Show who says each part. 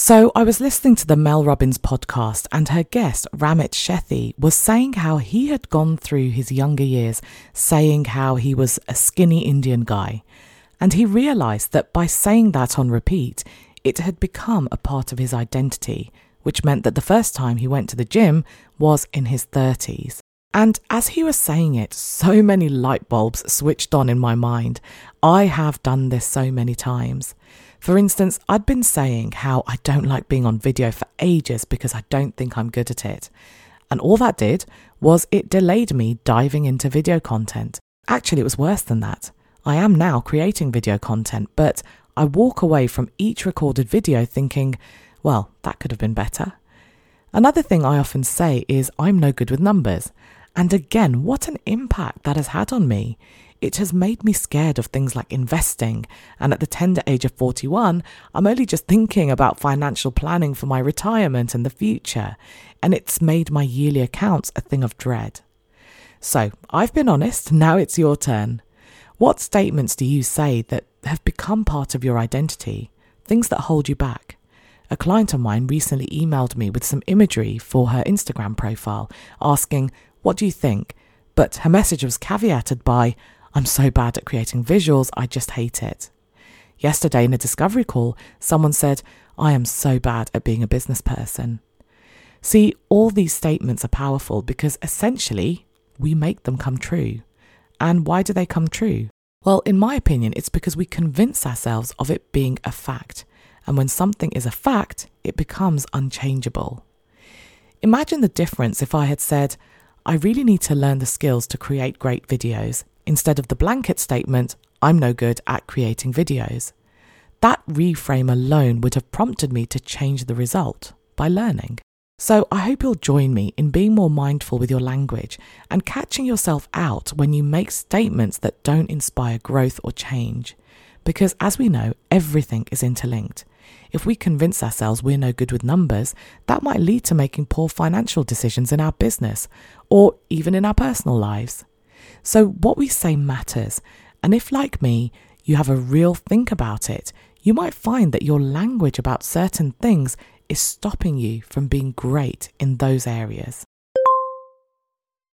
Speaker 1: So, I was listening to the Mel Robbins podcast, and her guest, Ramit Sethi, was saying how he had gone through his younger years saying how he was a skinny Indian guy. And he realized that by saying that on repeat, it had become a part of his identity, which meant that the first time he went to the gym was in his 30s. And as he was saying it, so many light bulbs switched on in my mind. I have done this so many times. For instance, I'd been saying how I don't like being on video for ages because I don't think I'm good at it. And all that did was it delayed me diving into video content. Actually, it was worse than that. I am now creating video content, but I walk away from each recorded video thinking, well, that could have been better. Another thing I often say is I'm no good with numbers. And again, what an impact that has had on me. It has made me scared of things like investing. And at the tender age of 41, I'm only just thinking about financial planning for my retirement and the future. And it's made my yearly accounts a thing of dread. So I've been honest, now it's your turn. What statements do you say that have become part of your identity? Things that hold you back? A client of mine recently emailed me with some imagery for her Instagram profile, asking, What do you think? But her message was caveated by, I'm so bad at creating visuals, I just hate it. Yesterday in a discovery call, someone said, I am so bad at being a business person. See, all these statements are powerful because essentially we make them come true. And why do they come true? Well, in my opinion, it's because we convince ourselves of it being a fact. And when something is a fact, it becomes unchangeable. Imagine the difference if I had said, I really need to learn the skills to create great videos, instead of the blanket statement, I'm no good at creating videos. That reframe alone would have prompted me to change the result by learning. So I hope you'll join me in being more mindful with your language and catching yourself out when you make statements that don't inspire growth or change. Because as we know, everything is interlinked. If we convince ourselves we're no good with numbers, that might lead to making poor financial decisions in our business or even in our personal lives. So, what we say matters. And if, like me, you have a real think about it, you might find that your language about certain things is stopping you from being great in those areas.